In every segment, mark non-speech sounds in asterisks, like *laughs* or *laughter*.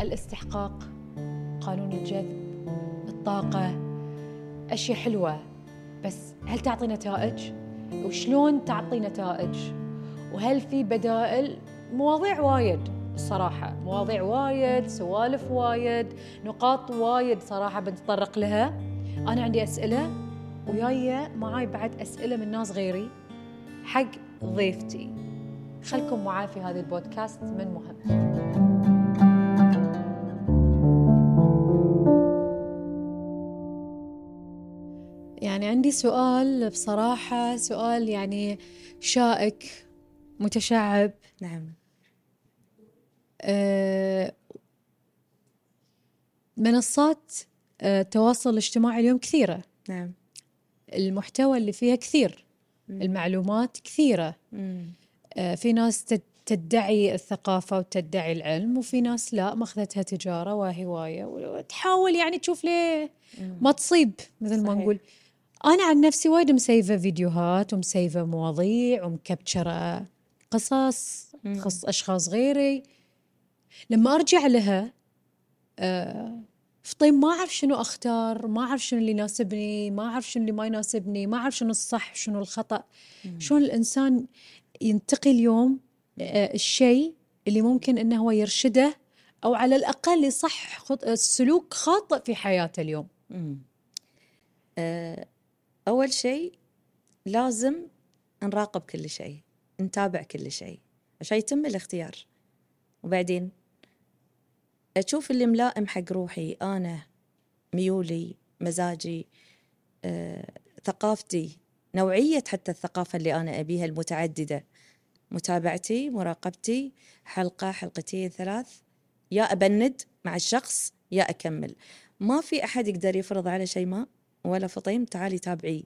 الاستحقاق قانون الجذب الطاقة أشياء حلوة بس هل تعطي نتائج؟ وشلون تعطي نتائج؟ وهل في بدائل؟ مواضيع وايد الصراحة مواضيع وايد سوالف وايد نقاط وايد صراحة بنتطرق لها أنا عندي أسئلة وياي معاي بعد أسئلة من ناس غيري حق ضيفتي خلكم معاي في هذا البودكاست من مهم يعني عندي سؤال بصراحة سؤال يعني شائك متشعب نعم أه منصات أه التواصل الاجتماعي اليوم كثيرة نعم المحتوى اللي فيها كثير مم. المعلومات كثيرة مم. أه في ناس تد- تدعي الثقافة وتدعي العلم وفي ناس لا ماخذتها تجارة وهواية وتحاول يعني تشوف ليه مم. ما تصيب مثل ما صحيح. نقول أنا عن نفسي وايد مسيفة فيديوهات ومسيفة مواضيع ومكبتشرة قصص مم. خص أشخاص غيري لما أرجع لها آه فطيم ما أعرف شنو أختار ما أعرف شنو اللي يناسبني ما أعرف شنو اللي ما يناسبني ما أعرف شنو الصح شنو الخطأ. شلون الإنسان ينتقي اليوم آه الشيء اللي ممكن إنه هو يرشده أو على الأقل يصح خط- سلوك خاطئ في حياته اليوم. آه، أول شيء لازم نراقب كل شيء نتابع كل شيء. عشان يتم الاختيار. وبعدين أشوف اللي ملائم حق روحي أنا ميولي مزاجي آه، ثقافتي نوعية حتى الثقافة اللي أنا أبيها المتعددة. متابعتي مراقبتي حلقة حلقتين ثلاث. يا أبند مع الشخص يا أكمل. ما في أحد يقدر يفرض على شيماء ولا فطيم تعالي تابعي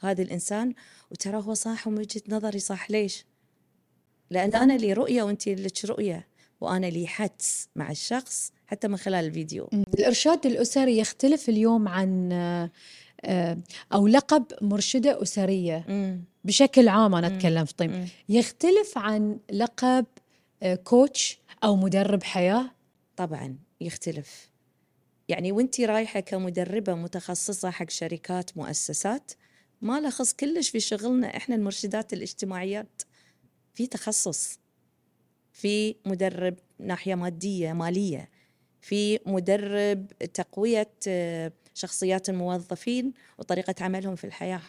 هذا الإنسان وترى هو صح ومن وجهة نظري صح ليش؟ لأن أنا لي رؤية وأنت لك رؤية وأنا لي حدس مع الشخص حتى من خلال الفيديو الإرشاد الأسري يختلف اليوم عن آه، أو لقب مرشدة أسرية. بشكل عام أنا. أتكلم في طيب. يختلف عن لقب آه، كوتش أو مدرب حياة طبعا يختلف يعني وانتي رايحة كمدربة متخصصة حق شركات مؤسسات ما له خص كلش في شغلنا إحنا المرشدات الاجتماعيات. في تخصص في مدرب ناحية مادية مالية في مدرب تقوية آه، شخصيات الموظفين وطريقة عملهم في الحياة.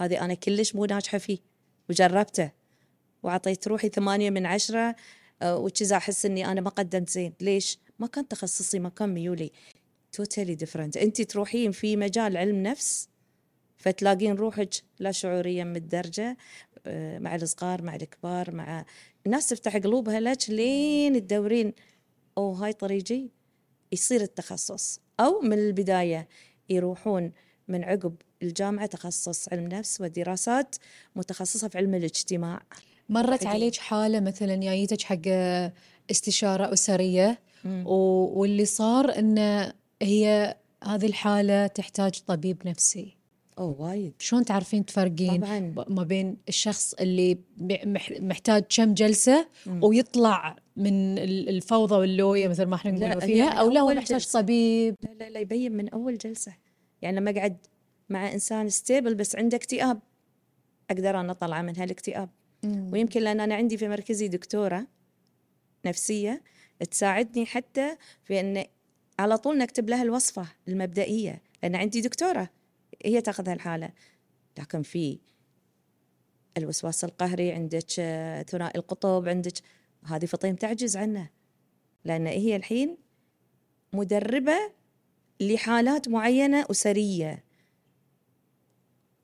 هذه أنا كلش مو ناجحة فيه وجربته وعطيت روحي ثمانية من عشرة وكذا أحس إني أنا ما قدمت زين. ليش؟ ما كان تخصصي ما كان ميولي. توتالي ديفرنت أنت تروحين في مجال علم نفس فتلاقين روحك لا شعوريا متدرجة آه، مع الصغار مع الكبار مع الناس تفتح قلوبها لك لين تدورين أو هاي طريقي. يصير التخصص. أو من البداية يروحون من عقب الجامعة تخصص علم نفس ودراسات متخصصة في علم الاجتماع. مرت. عليك حالة مثلا جايتك حق مم. و- واللي صار أن هي هذه الحالة تحتاج طبيب نفسي. أوه وايد. شلون تعرفين تفرقين طبعا. ما بين الشخص اللي محتاج كم جلسة مم. ويطلع من ال- الفوضى واللوية مثل ما إحنا نقول فيها من أو لا هو محتاج جلسة. طبيب. لا لا لا يبين من أول جلسة. يعني لما أقعد مع إنسان ستيبل بس عنده اكتئاب أقدر أنا أطلع من هالاكتئاب. ويمكن لأن أنا عندي في مركزي دكتورة نفسية تساعدني حتى في أن على طول نكتب لها الوصفة المبدئية لأن عندي دكتورة هي تاخذ هالحالة. لكن في الوسواس القهري عندك ثنائي القطب عندك هذه فطيم تعجز عنه. لأن هي الحين مدربة لحالات معينة أسرية.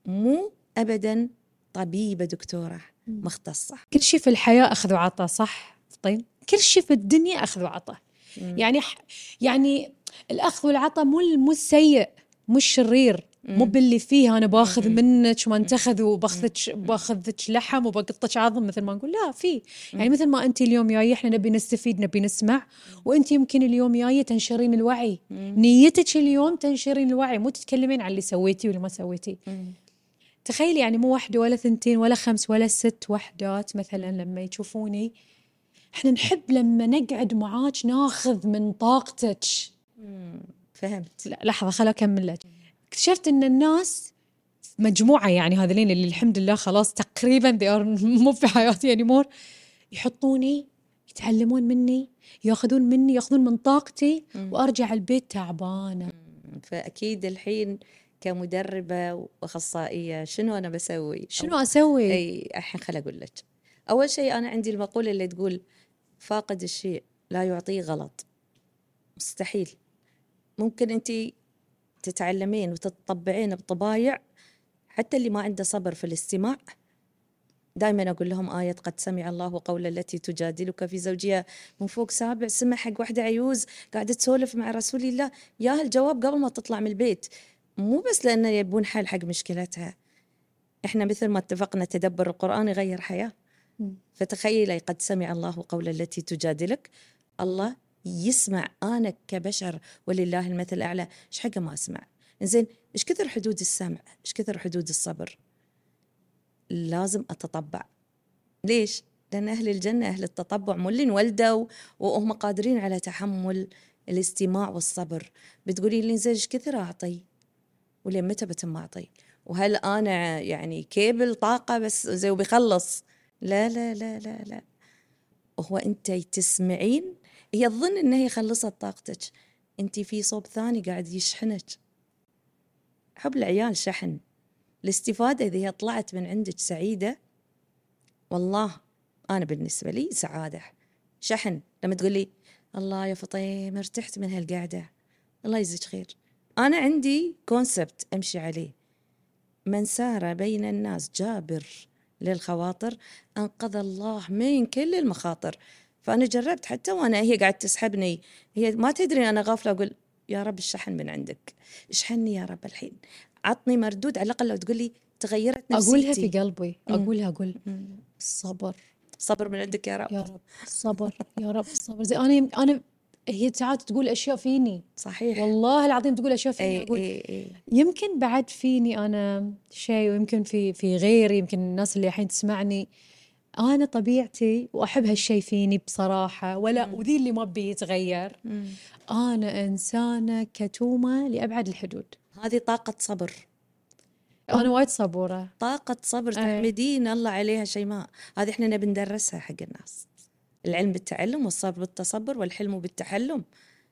مو أبدا طبيبة دكتورة مختصة. كل شيء في الحياة أخذ وعطاء صح؟ طيب كل شيء في الدنيا أخذ وعطاء. مم. يعني ح... يعني الأخذ والعطاء مو مو السيء مو الشرير مو. باللي فيه أنا بأخذ. منك وانتخذ وبأخذك بأخذك لحم وبقطك عظم مثل ما نقول لا في يعني مثل ما أنت اليوم جاية إحنا نبي نستفيد نبي نسمع وأنت يمكن اليوم جاية تنشرين الوعي. نيتك اليوم تنشرين الوعي مو تتكلمين عن اللي سويتي واللي ما سويتي مم. تخيل يعني مو واحدة ولا ثنتين ولا خمس ولا ست وحدات مثلا لما يشوفوني إحنا نحب لما نقعد معاك ناخذ من طاقتك. فهمت. لا لحظة خل أكمل لك. اكتشفت إن الناس مجموعة يعني هذولين اللي الحمد لله خلاص تقريبا *laughs* مو في حياتي انيمور يحطوني يتعلمون مني ياخذون مني ياخذون من طاقتي وأرجع البيت تعبانة. فأكيد الحين كمدربة وأخصائية شنو أنا بسوي؟ شنو أسوي؟ أي الحين خل أقول لك. أول شيء أنا عندي المقولة اللي تقول فاقد الشيء لا يعطيه غلط. مستحيل. ممكن أنت تتعلمين وتتطبعين بطبايع حتى اللي ما عنده صبر في الاستماع. دائما أقول لهم آية قد سمع الله قول التي تجادلك في زوجها. من فوق سابع سمع حق واحدة عيوز قاعدة تسولف مع رسول الله. يا الجواب قبل ما تطلع من البيت. مو بس لأنه يبون حل حق مشكلتها. إحنا مثل ما اتفقنا تدبر القرآن يغير حياة. فتخيلي قد سمع الله قول التي تجادلك. الله يسمع أنا كبشر ولله المثل الأعلى. إيش حقه ما أسمع؟ زين إيش كثر حدود السمع؟ إيش كثر حدود الصبر؟ لازم أتطبع. ليش؟ لأن أهل الجنة أهل التطبع مو اللي انولدوا وهم قادرين على تحمل الاستماع والصبر. بتقولي لي زين إيش كثر أعطي؟ ولين متى بتم أعطي؟ وهل أنا يعني كيبل طاقة بس زي وبيخلص؟ لا لا لا لا لا. هو أنت تسمعين هي تظن ان هي خلصت طاقتك. أنت في صوب ثاني قاعد يشحنك. حب العيال شحن. الاستفادة إذا هي طلعت من عندك سعيدة والله أنا بالنسبة لي سعادة. شحن. لما تقولي الله يا فطيم ارتحت من هالقعدة. الله يجزيك خير. أنا عندي كونسبت أمشي عليه. من سار بين الناس جابر. للخواطر أنقذ الله من كل المخاطر. فأنا جربت حتى وأنا هي قاعدة تسحبني. هي ما تدري أنا غافلة أقول يا رب الشحن من عندك. اشحني يا رب الحين. عطني مردود على الأقل لو تقول لي تغيرت نفسيتي. أقولها في قلبي. أقولها أقول الصبر صبر من عندك يا رب. يا رب الصبر يا رب الصبر زي *laughs* أنا أنا هي ساعات تقول أشياء فيني. صحيح. والله العظيم تقول أشياء فيني. اي أقول اي اي يمكن بعد فيني أنا شيء ويمكن في في غيري يمكن الناس اللي الحين تسمعني. أنا طبيعتي وأحب هالشيء فيني بصراحة ولا وذي اللي ما بي يتغير. أنا إنسانة كتومة لأبعد الحدود. هذه طاقة صبر. أنا وايد صبورة. طاقة صبر أي. تحمدين الله عليها شيماء هذه إحنا نبي ندرسها حق الناس. العلم بالتعلم والصبر بالتصبر والحلم بالتحلم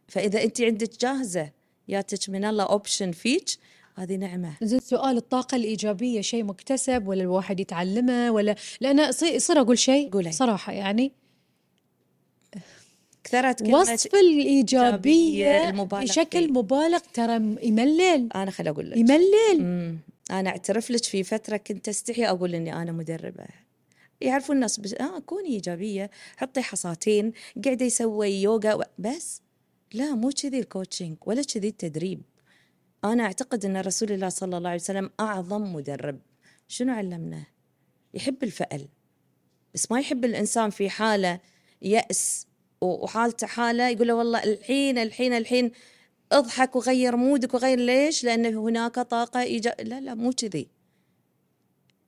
فإذا أنت عندك جاهزة ياتك من الله أوبشن فيك هذه نعمة. زين سؤال الطاقة الإيجابية شيء مكتسب ولا الواحد يتعلمه ولا؟ لأن يصير يصير أقول شيء قولي. صراحة يعني. كثرت كلمة وصف الإيجابية إيجابية المبالغ بشكل فيه. مبالغ ترى يملل. أنا خل أقول لك. يملل. مم. أنا أعترف لك في فترة كنت أستحي أقول إني أنا مدربة. يعرفون الناس بس آه كوني إيجابية حطي حصاتين قاعدة يسوي يوغا بس. لا مو كذي الكوتشنج ولا كذي التدريب. أنا أعتقد أن رسول الله صلى الله عليه وسلم أعظم مدرب. شنو علمنا؟ يحب الفأل. بس ما يحب الإنسان في حالة يأس وحالته حالة يقول له والله الحين الحين الحين اضحك وغير مودك وغير ليش؟ لأن هناك طاقة إيجا... لا لا مو كذي.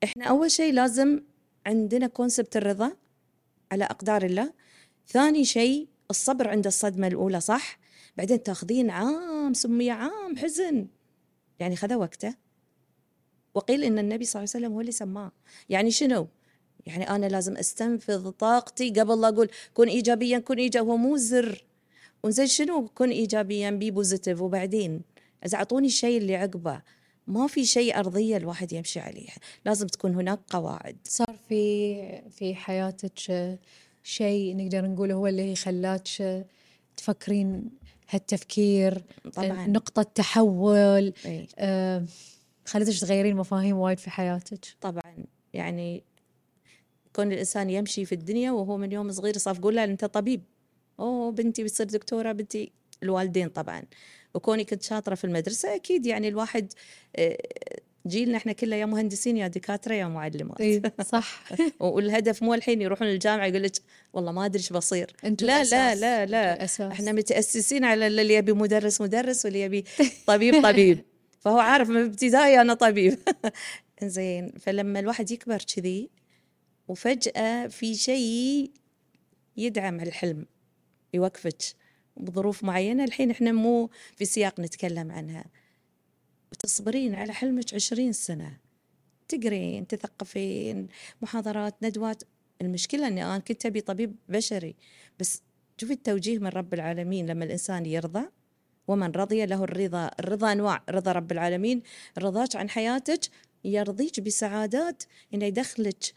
إحنا أول شيء لازم عندنا كونسبت الرضا على أقدار الله. ثاني شيء الصبر عند الصدمة الأولى صح؟ بعدين تاخذين عام سمية عام حزن. يعني خذ وقته. وقيل إن النبي صلى الله عليه وسلم هو اللي سماه. يعني شنو؟ يعني أنا لازم أستنفذ طاقتي قبل لا أقول كن إيجابيا كن إيجابي هو مو زر. وزين شنو؟ كن إيجابيا be positive وبعدين إذا أعطوني الشيء اللي عقبه ما في شيء أرضية الواحد يمشي عليها. لازم تكون هناك قواعد. صار في في حياتك شيء نقدر نقول هو اللي خلاك تفكرين هالتفكير طبعا. نقطة تحول. آه، خلتك تغيرين مفاهيم وايد في حياتك. طبعا يعني كون الإنسان يمشي في الدنيا وهو من يوم صغير صافقول له أنت طبيب. أوه بنتي بتصير دكتورة بنتي الوالدين طبعا. وكوني كنت شاطرة في المدرسة أكيد يعني الواحد آه، جيلنا إحنا كله يا مهندسين يا دكاترة يا معلمات. اي صح. *laughs* والهدف مو الحين يروحون الجامعة يقول لك والله ما أدري إيش بصير. لا لا. لا لا. الأساس. إحنا متأسسين على اللي يبي مدرس مدرس واللي يبي *laughs* طبيب طبيب. فهو عارف من ابتدائي أنا طبيب. *laughs* زين فلما الواحد يكبر كذي وفجأة في شيء يدعم الحلم يوقفك. بظروف معينة الحين إحنا مو في سياق نتكلم عنها. وتصبرين على حلمك عشرين سنة. تقرين تثقفين محاضرات ندوات. المشكلة أني أنا كنت أبي طبيب بشري. بس شوفي التوجيه من رب العالمين. لما الإنسان يرضى ومن رضي له الرضا الرضا أنواع. رضا رب العالمين. رضاك عن حياتك يرضيك بسعادات. إنه يدخلك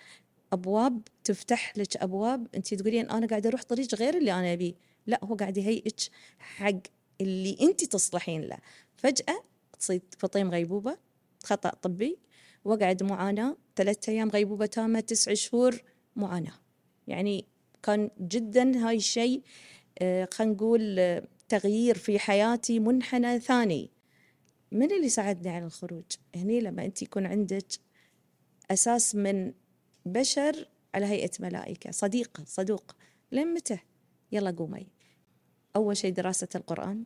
أبواب تفتح لك أبواب. أنت تقولين أنا قاعدة أروح طريق غير اللي أنا أبيه. لا هو قاعد يهيئك حق اللي أنت تصلحين له. فجأة تصير فطيم غيبوبة خطأ طبي وقعد معاناة ثلاثة أيام غيبوبة تامة تسع شهور معاناة. يعني كان جدا هاي الشيء آه، خلينا نقول آه، تغيير في حياتي منحنى ثاني. من اللي ساعدني على الخروج؟ هني لما أنت يكون عندك أساس من بشر على هيئة ملائكة صديقة صدوق. لين متى يلا قومي. أول شيء دراسة القرآن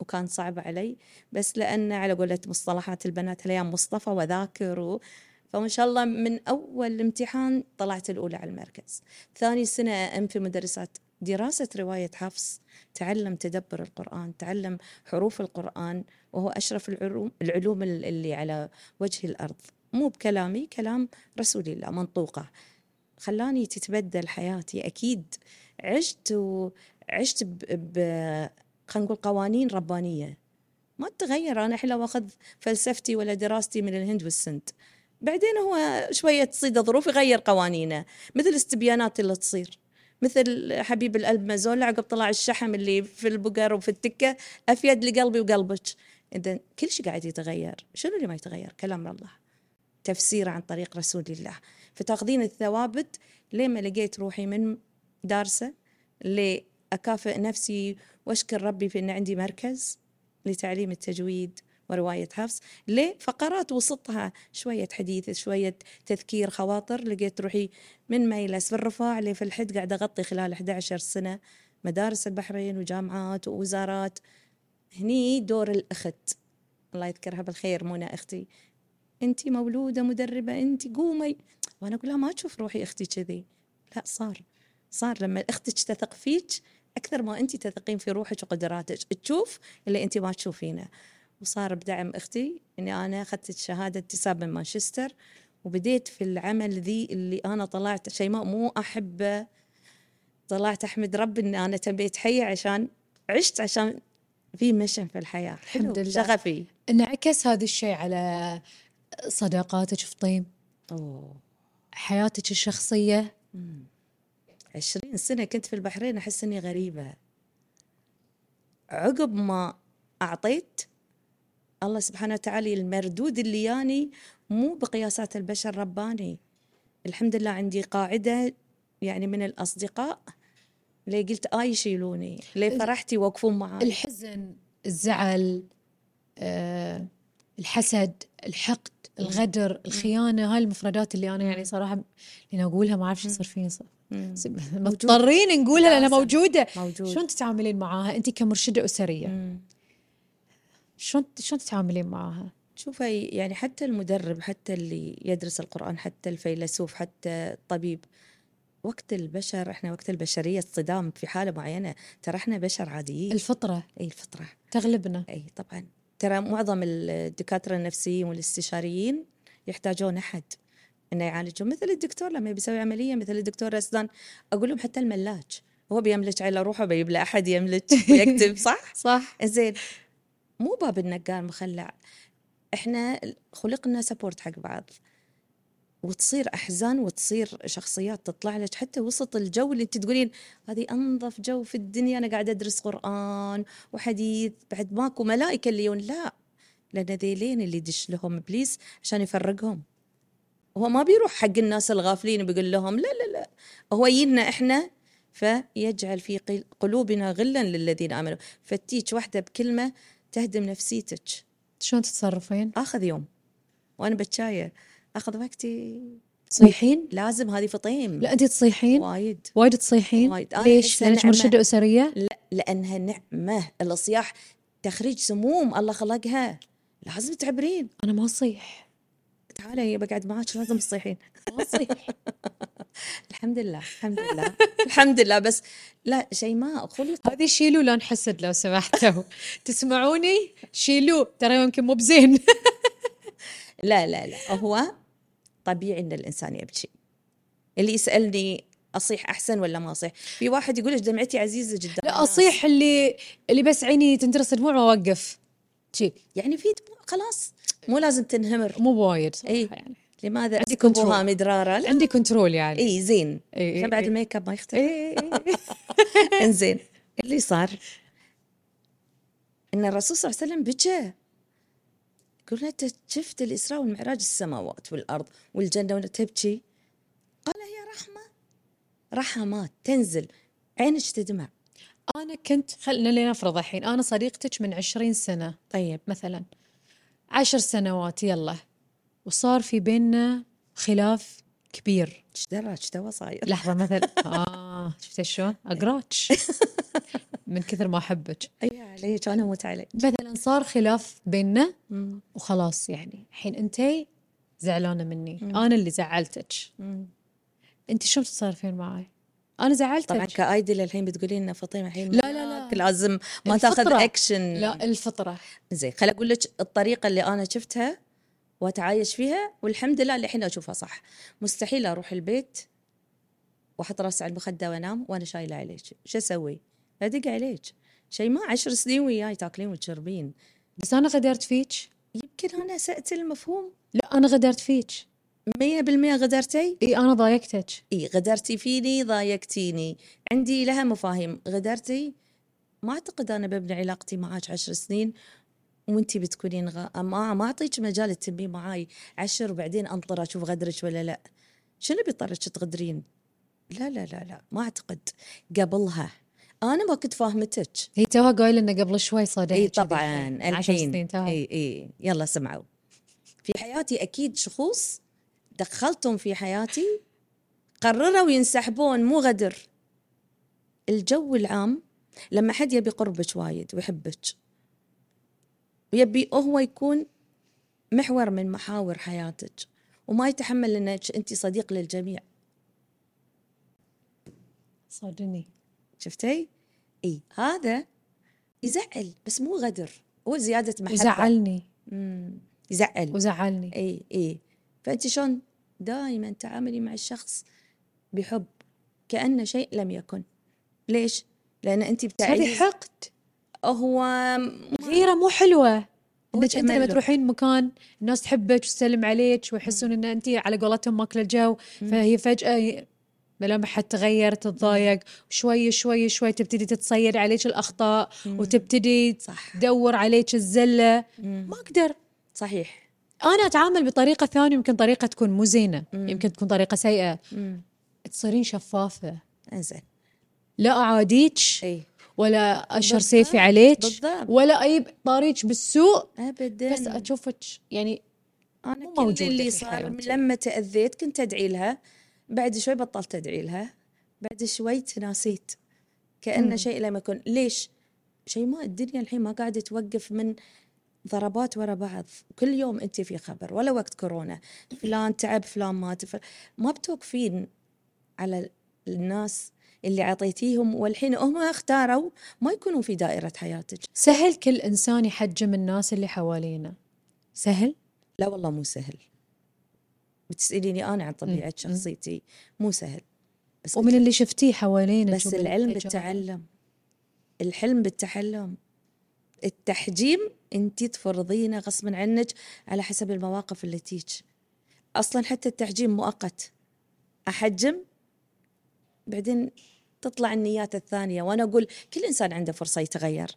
وكان صعب علي بس لأن على قولة مصطلحات البنات الأيام مصطفى وذاكر و... فما شاء الله من أول امتحان طلعت الأولى على المركز. ثاني سنة أم في مدرسات دراسة رواية حفص تعلم تدبر القرآن تعلم حروف القرآن وهو أشرف العلوم, العلوم اللي على وجه الأرض. مو بكلامي كلام رسول الله منطوقة. خلاني تتبدل حياتي. أكيد عشت وعشت ب... ب... خلينا نقول قوانين ربانية. ما تتغير. أنا الحين لو أخذ فلسفتي ولا دراستي من الهند والسند بعدين هو شوية تصيد ظروف يغير قوانينه. مثل الاستبيانات اللي تصير. مثل حبيب القلب مازولا عقب طلع الشحم اللي في البقر وفي التكة أفيد لقلبي وقلبك. إذا كل شيء قاعد يتغير. شنو اللي ما يتغير؟ كلام الله. تفسيره عن طريق رسول الله. فتاخذين الثوابت لين ما لقيت روحي من دارسة لأكافئ نفسي وأشكر ربي في إن عندي مركز لتعليم التجويد ورواية حفص ليه فقرات وسطها شوية حديث شوية تذكير خواطر. لقيت روحي من ميلس في الرفاع الحد قاعدة أغطي خلال 11 سنة. مدارس البحرين وجامعات ووزارات. هني دور الأخت. الله يذكرها بالخير منى أختي. أنت مولودة مدربة أنت قومي. وأنا أقول لها ما تشوف روحي أختي كذي. لا صار صار. لما أختك تثق فيك أكثر ما أنت تثقين في روحك وقدراتك. تشوف اللي أنت ما تشوفينه. وصار بدعم أختي أني أنا أخذت شهادة اكتساب من مانشستر وبديت في العمل ذي اللي أنا طلعت شيء ما مو أحبه طلعت أحمد ربي أني أنا تبيت حية عشان عشت عشان في مشن في الحياة. الحمد لله. شغفي. انعكس هذا الشيء على صداقاتك في طيم أوه. حياتك الشخصية؟ عشرين سنة كنت في البحرين أحس إني غريبة. عقب ما أعطيت الله سبحانه وتعالى المردود اللي ياني مو بقياسات البشر رباني. الحمد لله عندي قاعدة يعني من الأصدقاء اللي قلت آي يشيلوني؟ ليه فرحتي يوقفون معي الحزن الزعل آه، الحسد الحقد الغدر الخيانة هاي المفردات اللي أنا يعني صراحة لأن أقولها ما أعرف شو يصير فيني مضطرين نقولها لأنها موجودة. موجود. شلون تتعاملين معاها؟ أنت كمرشدة أسرية. مم. شلون شلون تتعاملين معاها؟ شوفي يعني حتى المدرب حتى اللي يدرس القرآن حتى الفيلسوف حتى الطبيب وقت البشر إحنا وقت البشرية الصدام في حالة معينة ترى إحنا بشر عاديين. الفطرة. أي الفطرة. تغلبنا. أي طبعا. ترى معظم الدكاترة النفسيين والاستشاريين يحتاجون أحد. إنه يعالجهم مثل الدكتور لما بيسوي عملية مثل الدكتور اسنان أقول لهم حتى الملاج. هو بيملج على روحه بيجيب له أحد يملج *laughs* ويكتب صح؟ صح. زين. مو باب النقال مخلع. إحنا خلقنا سبورت حق بعض. وتصير أحزان وتصير شخصيات تطلع لك. حتى وسط الجو اللي أنت تقولين هذه أنظف جو في الدنيا أنا قاعدة أدرس قرآن وحديث بعد ماكو ملائكة اللي يون. لا. لأن ذيلين اللي يدش لهم إبليس عشان يفرقهم. هو ما بيروح حق الناس الغافلين وبيقول لهم لا لا لا. هو يجينا إحنا فيجعل في قل- قلوبنا غلا للذين آمنوا. فتيك واحدة بكلمة تهدم نفسيتك. شلون تتصرفين؟ آخذ يوم. وأنا بتشاير. آخذ وقتي. تصيحين؟ لازم هذه فطيم. لا انت تصيحين؟ وايد. وايد تصيحين؟ وايد. أنا ليش؟ لأنك. مرشدة أسرية؟ لا لأنها نعمة. الصياح تخريج سموم. الله خلقها. لازم تعبرين. أنا ما أصيح. تعالي بقعد معاك لازم تصيحين ما الحمد لله الحمد لله *laughs* الحمد لله. بس لا شيماء خلق هذه شيلوا لا نحسد لو سمحتوا. *laughs* تسمعوني؟ شيلوا ترى يمكن مو بزين. *laughs* لا لا لا هو طبيعي إن الإنسان يبكي. اللي يسألني أصيح أحسن ولا ما أصيح؟ في واحد يقول لك دمعتي عزيزة جدا. لا أصيح اللي اللي بس عيني تنترس دموع وأوقف. يعني في خلاص مو لازم تنهمر. مو بوايد صراحة إي. يعني. لماذا؟ عندي control. مدرارا لا. عندي control يعني. إي زين. إي إي عشان بعد. الميك اب ما يخترب إي إي. *laughs* إنزين. اللي صار إن الرسول صلى الله عليه وسلم بكى. يقول له أنت شفت الإسراء والمعراج السماوات والأرض والجنة ولا تبكي؟ قال هي رحمة. رحمات تنزل. عينك تدمع. أنا كنت خلينا لنفرض الحين أنا صديقتك من عشرين سنة. طيب مثلا عشر سنوات يلا. وصار في بيننا خلاف كبير. إيش إيش تو صاير؟ لحظة مثلا. *laughs* آه شفت شلون؟ أقراك. *laughs* من كثر ما أحبك. أي عليك أنا أموت عليك. مثلا صار خلاف بيننا. وخلاص يعني الحين انتي زعلانة مني. مم. أنا اللي زعلتك. أنت شلون تتصرفين معي؟ أنا زعلتك. طبعا كآيدل الحين بتقولين لنا فاطمة الحين لا، لا، لا. لازم ما تاخذ الفطرة. اكشن لا الفطرة. زين خل أقول لك الطريقة اللي أنا شفتها وأتعايش فيها والحمد لله اللي الحين أشوفها صح. مستحيل أروح البيت وأحط راسي على المخدة وأنام وأنا شايلة عليك. شو أسوي؟ أدق عليك. شيء ما عشر سنين وياي تاكلين وتشربين. بس أنا غدرت فيك. يمكن أنا اسات المفهوم. لا أنا غدرت فيك. مية بالمية غدرتي؟ إي أنا ضايقتك. إي غدرتي فيني ضايقتيني. عندي لها مفاهيم. غدرتي؟ ما أعتقد أنا ببني علاقتي معاك عشر سنين وأنتي بتكونين غ... ما ما أعطيك مجال تبي معاي عشر وبعدين أنطر أشوف غدرك ولا لا. شنو بيضطرك تغدرين؟ لا لا لا لا ما أعتقد. قبلها. أنا ما كنت فاهمتك. هي توها قايلة إنه قبل شوي صادق إي طبعا. عشر الحين. إي إي. يلا سمعوا. في حياتي أكيد شخوص دخلتهم في حياتي قرروا ينسحبون مو غدر. الجو العام لما حد يبي قربك وايد ويحبك ويبي هو يكون محور من محاور حياتك وما يتحمل إنك أنت صديق للجميع. صادني شفتي؟ إي هذا يزعل بس مو غدر. هو زيادة محبة. وزعلني مم. يزعل. وزعلني. إي إي. فانت شلون دائما تعاملي مع الشخص بحب؟ كانه شيء لم يكن. ليش؟ لأن انت هذه بتعيدي حقد. هو غيرة مو حلوة. هو إنك أنت لما. تروحين مكان الناس تحبك وتسلم عليك ويحسون إن انت على قولتهم ماكلة الجو فهي فجأة ملامحها تتغير تتضايق شوي شوي شوي تبتدي تتصيد عليك الأخطاء وتبتدي صح. تدور عليك الزلة. مم. ما أقدر. صحيح. أنا أتعامل بطريقة ثانية يمكن طريقة تكون مو زينة. يمكن تكون طريقة سيئة. مم. تصيرين شفافة. إنزين. لا اعاديك إي. ولا أشر. سيفي عليك بالضبط. ولا أجيب طاريك بالسوء. ابدا. بس أشوفك يعني أنا مو كل اللي صار. لما تأذيت كنت أدعي لها. بعد شوي بطلت أدعي لها. بعد شوي تناسيت. كانه. شيء لم يكن. ليش؟ شيء ما الدنيا الحين ما قاعدة توقف من ضربات ورا بعض. كل يوم انت في خبر ولا وقت كورونا. فلان تعب فلان مات. فل... ما بتوقفين على الناس اللي عطيتيهم والحين هم اختاروا ما يكونوا في دائرة حياتك. سهل كل إنسان يحجم الناس اللي حوالينا. سهل؟ لا والله مو سهل. بتسأليني أنا عن طبيعة مم. شخصيتي مو سهل. بس ومن اللي شفتيه حوالينا بس العلم بالتعلم. الحلم بالتحلم. التحجيم انت تفرضينه غصبا عنك على حسب المواقف اللي تيج أصلا حتى التحجيم مؤقت. أحجم بعدين تطلع النيات الثانية. وأنا أقول كل إنسان عنده فرصة يتغير.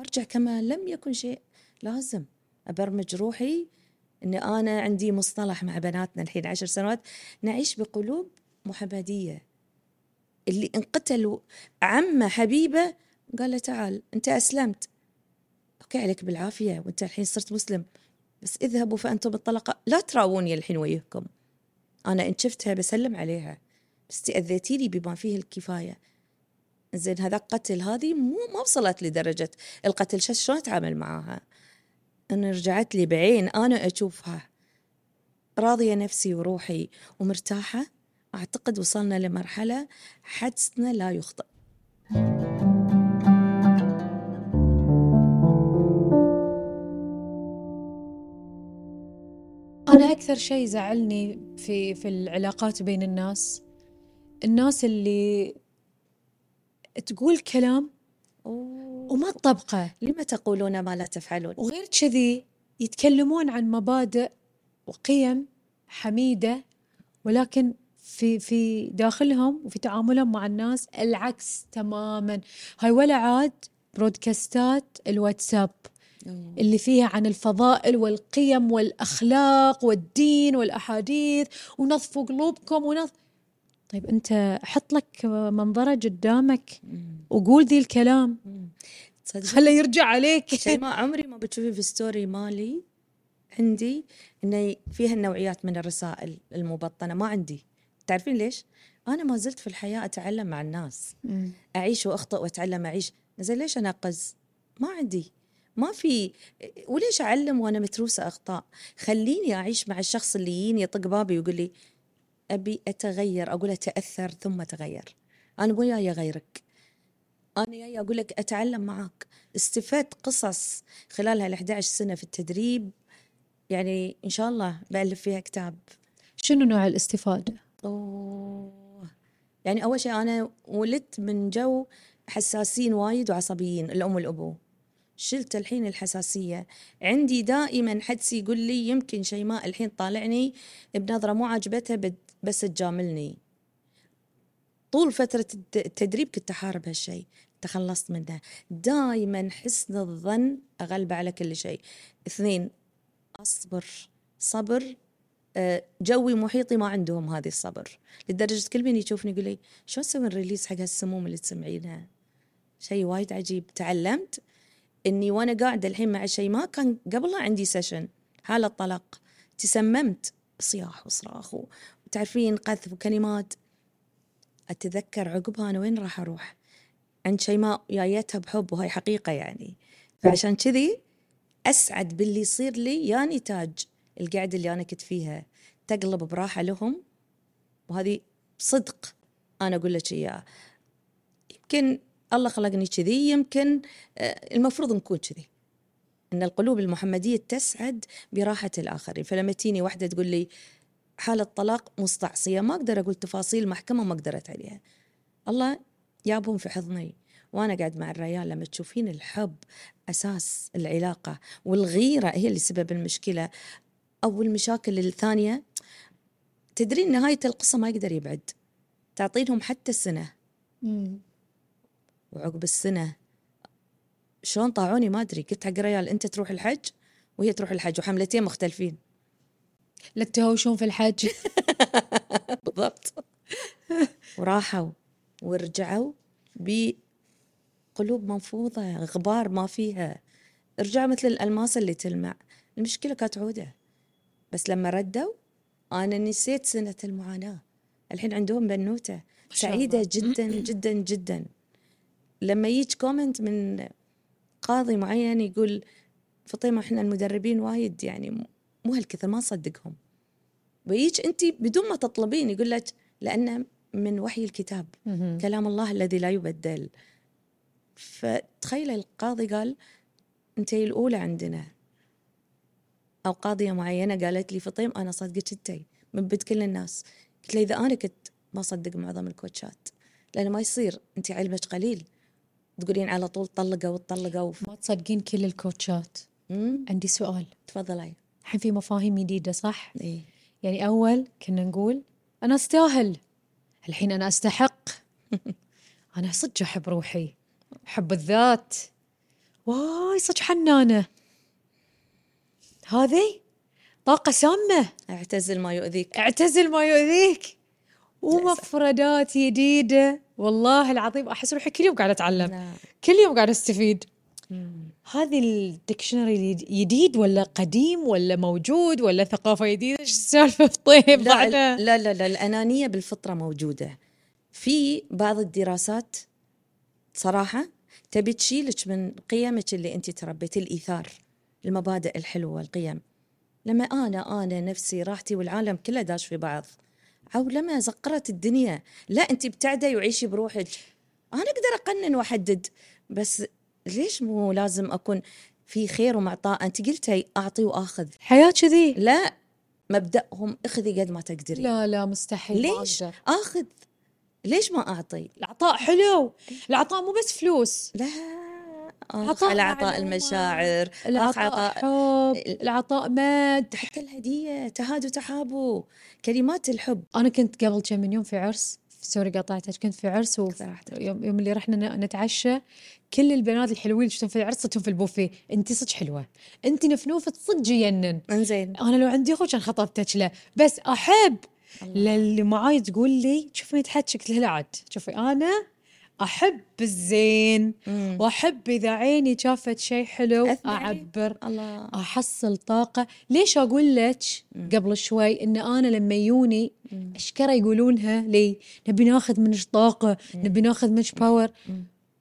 أرجع كما لم يكن شيء لازم. أبرمج روحي إن أنا عندي مصطلح مع بناتنا الحين عشر سنوات. نعيش بقلوب محبدية. اللي انقتل عمة حبيبة قال له تعال أنت أسلمت. أوكي عليك بالعافية وأنت الحين صرت مسلم. بس اذهبوا فأنتم الطلقاء لا تراوني الحين وياكم. أنا إن شفتها بسلم عليها. بس تأذيتيني بما فيه الكفاية. زين هذا قتل هذه مو ما وصلت لدرجة القتل. شلون أتعامل معاها؟ إن رجعت لي بعين أنا أشوفها. راضية نفسي وروحي ومرتاحة. أعتقد وصلنا لمرحلة حدسنا لا يخطئ. أنا أكثر شيء زعلني في في العلاقات بين الناس الناس اللي تقول كلام وما تطبقه. لما تقولون ما لا تفعلون؟ وغير كذي يتكلمون عن مبادئ وقيم حميدة ولكن في في داخلهم وفي تعاملهم مع الناس العكس تماما. هاي ولا عاد برودكاستات الواتساب. اللي فيها عن الفضائل والقيم والأخلاق والدين والأحاديث ونظفوا قلوبكم ونظ طيب أنت حط لك منظرة قدامك وقول ذي الكلام. خله يرجع عليك. شيء ما عمري ما بتشوفي في ستوري مالي عندي إنه فيها النوعيات من الرسائل المبطنة. ما عندي. تعرفين ليش؟ أنا ما زلت في الحياة أتعلم مع الناس. أعيش وأخطئ وأتعلم أعيش. زين ليش أنقز؟ ما عندي. ما في وليش أعلم وأنا متروسة أخطاء؟ خليني أعيش مع الشخص اللي يجيني يطق بابي ويقول لي أبي أتغير أقول أتأثر ثم أتغير. أنا مو جاي أغيرك. أنا جاي أقول لك أتعلم معاك. استفدت قصص خلال هال 11 سنة في التدريب. يعني إن شاء الله بألف فيها كتاب. شنو نوع الاستفادة؟ أوه. يعني أول شيء أنا ولدت من جو حساسين وايد وعصبيين الأم والأبو. شلت الحين الحساسية. عندي دائما حدسي يقول لي يمكن شيماء الحين طالعني بنظرة مو عاجبتها بت- بس تجاملني. طول فترة الت- التدريب كنت أحارب هالشيء. تخلصت منه. دائما حسن الظن أغلب على كل شيء. اثنين أصبر. صبر آه، جوي محيطي ما عندهم هذه الصبر. لدرجة كل من يشوفني يقول لي شو تسوين release حق هالسموم اللي تسمعينها؟ شيء وايد عجيب. تعلمت إني وأنا قاعدة الحين مع شيء ما كان قبلها عندي session حاله طلاق تسممت صياح وصراخ وتعرفين قذف وكلمات. أتذكر عقبها أنا وين راح أروح؟ عند شيماء جايتها بحب وهاي حقيقة يعني. فعشان كذي أسعد باللي يصير لي يا نتاج القعدة اللي أنا كنت فيها. تقلب براحة لهم وهذه صدق أنا أقول لك اياه يمكن الله خلقني كذي يمكن آه، المفروض نكون كذي. إن القلوب المحمدية تسعد براحة الآخرين. فلما تيني واحدة تقول لي حالة طلاق مستعصية ما أقدر أقول تفاصيل محكمة ما قدرت عليها. الله جابهم في حضني. وأنا قاعد مع الريال لما تشوفين الحب أساس العلاقة والغيرة هي اللي سبب المشكلة أو المشاكل الثانية تدرين نهاية القصة ما يقدر يبعد. تعطينهم حتى السنة. وعقب السنة شلون طاعوني ما أدري. قلت حق ريال أنت تروح الحج؟ وهي تروح الحج وحملتين مختلفين. لا تهوشون في الحج. *laughs* بالضبط. وراحوا ورجعوا بقلوب منفوضة غبار ما فيها. رجعوا مثل الألماس اللي تلمع. المشكلة كانت عودة. بس لما ردوا أنا نسيت سنة المعاناة. الحين عندهم بنوتة. سعيدة. جدا جدا جدا. لما يجي كومنت من قاضي معين يقول فاطمة إحنا المدربين وايد يعني مو هالكثر ما نصدقهم. ويجي انت بدون ما تطلبين يقول لك لأنه من وحي الكتاب. كلام الله الذي لا يبدل. فتخيل القاضي قال أنت الأولى عندنا. أو قاضية معينة قالت لي فطيم أنا صدقك أنت. من بد كل الناس. قلت لها إذا أنا كنت ما أصدق معظم الكوتشات لأنه ما يصير أنت علمك قليل. تقولين على طول طلقوا وطلقوا ما تصدقين كل الكوتشات. عندي سؤال. تفضلي. الحين في مفاهيم جديدة صح؟ إيه. يعني أول كنا نقول أنا أستاهل. الحين أنا أستحق. *laughs* أنا صدق أحب روحي. أحب الذات. واي صدق حنانة. هذه طاقة سامة. اعتزل ما يؤذيك. اعتزل ما يؤذيك. ومفردات جديدة والله العظيم أحس روحي كل يوم قاعدة أتعلم. نعم. كل يوم قاعدة أستفيد. هذه الدكشنري جديد ولا قديم ولا موجود ولا ثقافة جديدة إيش السالفة؟ *laughs* طيب لا, لا لا لا الأنانية بالفطرة موجودة. في بعض الدراسات صراحة تبي تشيلك من قيمك اللي أنت تربيتي الإيثار المبادئ الحلوة والقيم لما أنا أنا نفسي راحتي والعالم كله داش في بعض. عولمه زقرت الدنيا. لا أنت ابتعدي وعيشي بروحك. أنا أقدر أقنن وأحدد. بس ليش مو لازم أكون في خير ومعطاء أنت قلتي أعطي وأخذ. حياة كذي. لا مبدأهم اخذي قد ما تقدري. لا لا مستحيل ليش. أخذ؟ ليش ما أعطي؟ العطاء حلو. العطاء مو بس فلوس. لا. عطاء على عطاء. المشاعر العطاء عطاء حب العطاء مد. حتى الهدية تهادوا تحابوا كلمات الحب. أنا كنت قبل كم من يوم في عرس سوري قاطعتك كنت في عرس. ويوم يوم اللي رحنا نتعشى كل البنات الحلوين اللي شفتهم في العرس صرتهم في البوفيه. انت صدق حلوة. انت نفنوفة صدق يجنن إنزين. أنا لو عندي اخو كان خطبتك له. بس أحب. للي معاي تقول لي شوفي تحكي قلت لها لا عاد. شوفي أنا أحب الزين مم. وأحب إذا عيني شافت شيء حلو. أعبر الله. أحصل طاقة. ليش أقول لك قبل شوي إن أنا لما يوني أشكره يقولونها لي نبي ناخذ منك طاقة نبي ناخذ منك power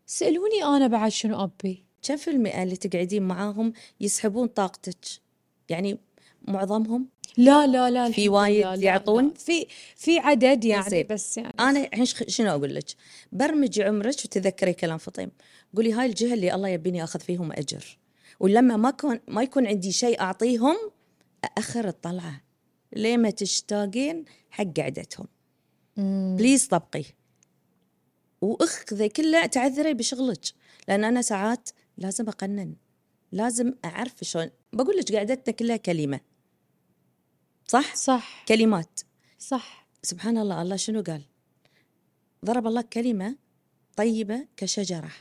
سألوني أنا بعد شنو أبي؟ كم في المئة اللي تقعدين معاهم يسحبون طاقتك؟ يعني معظمهم؟ لا لا لا في وايد يعطون؟ لا. في في عدد يعني. بس يعني. أنا الحين شنو أقول لك؟ برمجي عمرك وتذكري كلام فطيم. قولي هاي الجهة اللي الله يبيني أخذ فيهم أجر. ولما ما كون ما يكون عندي شيء أعطيهم ااخر الطلعة. ليه ما تشتاقين حق قعدتهم؟ بليز طبقي. واخذي كله تعذري بشغلك. لأن أنا ساعات لازم أقنن. لازم أعرف شلون. بقول لك قعدتنا كلها كلمة. صح؟ صح. كلمات. صح. سبحان الله الله شنو قال؟ ضرب الله كلمة طيبة كشجرة.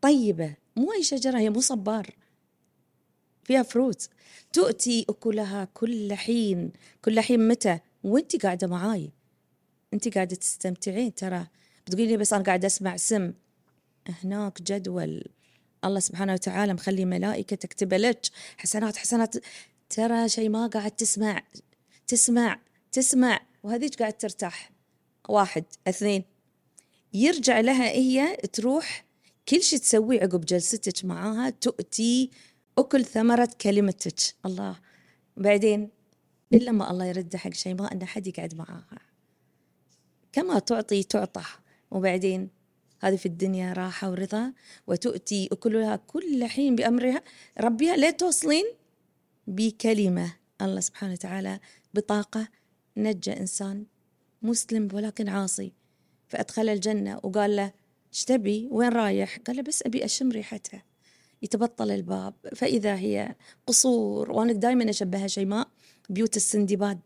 طيبة مو أي شجرة هي مو صبار. فيها فروت تؤتي أكلها كل حين. كل حين متى؟ وأنت قاعدة معاي. أنت قاعدة تستمتعين ترى. بتقولي لي بس أنا قاعدة أسمع سم هناك جدول. الله سبحانه وتعالى مخلي ملائكة تكتب لك. حسنات حسنات. ترى شيء ما قاعد تسمع تسمع تسمع وهذيك قاعد ترتاح. واحد اثنين يرجع لها هي تروح كل شيء تسويه عقب جلستك معاها تؤتي أكل ثمرة كلمتك. الله. بعدين إلا ما الله يرد حق شيء ما أن حد يقعد معاها. كما تعطي تعطى. وبعدين هذه في الدنيا راحة ورضا وتؤتي أكلها كل حين بأمرها. ربها لا توصلين بكلمة. الله سبحانه وتعالى بطاقة. نجى إنسان مسلم ولكن عاصي. فأدخل الجنة وقال له إيش تبي؟ وين رايح؟ قال له بس أبي أشم ريحتها. يتبطل الباب. فإذا هي قصور وأنا دائما أشبهها شيماء بيوت السندباد.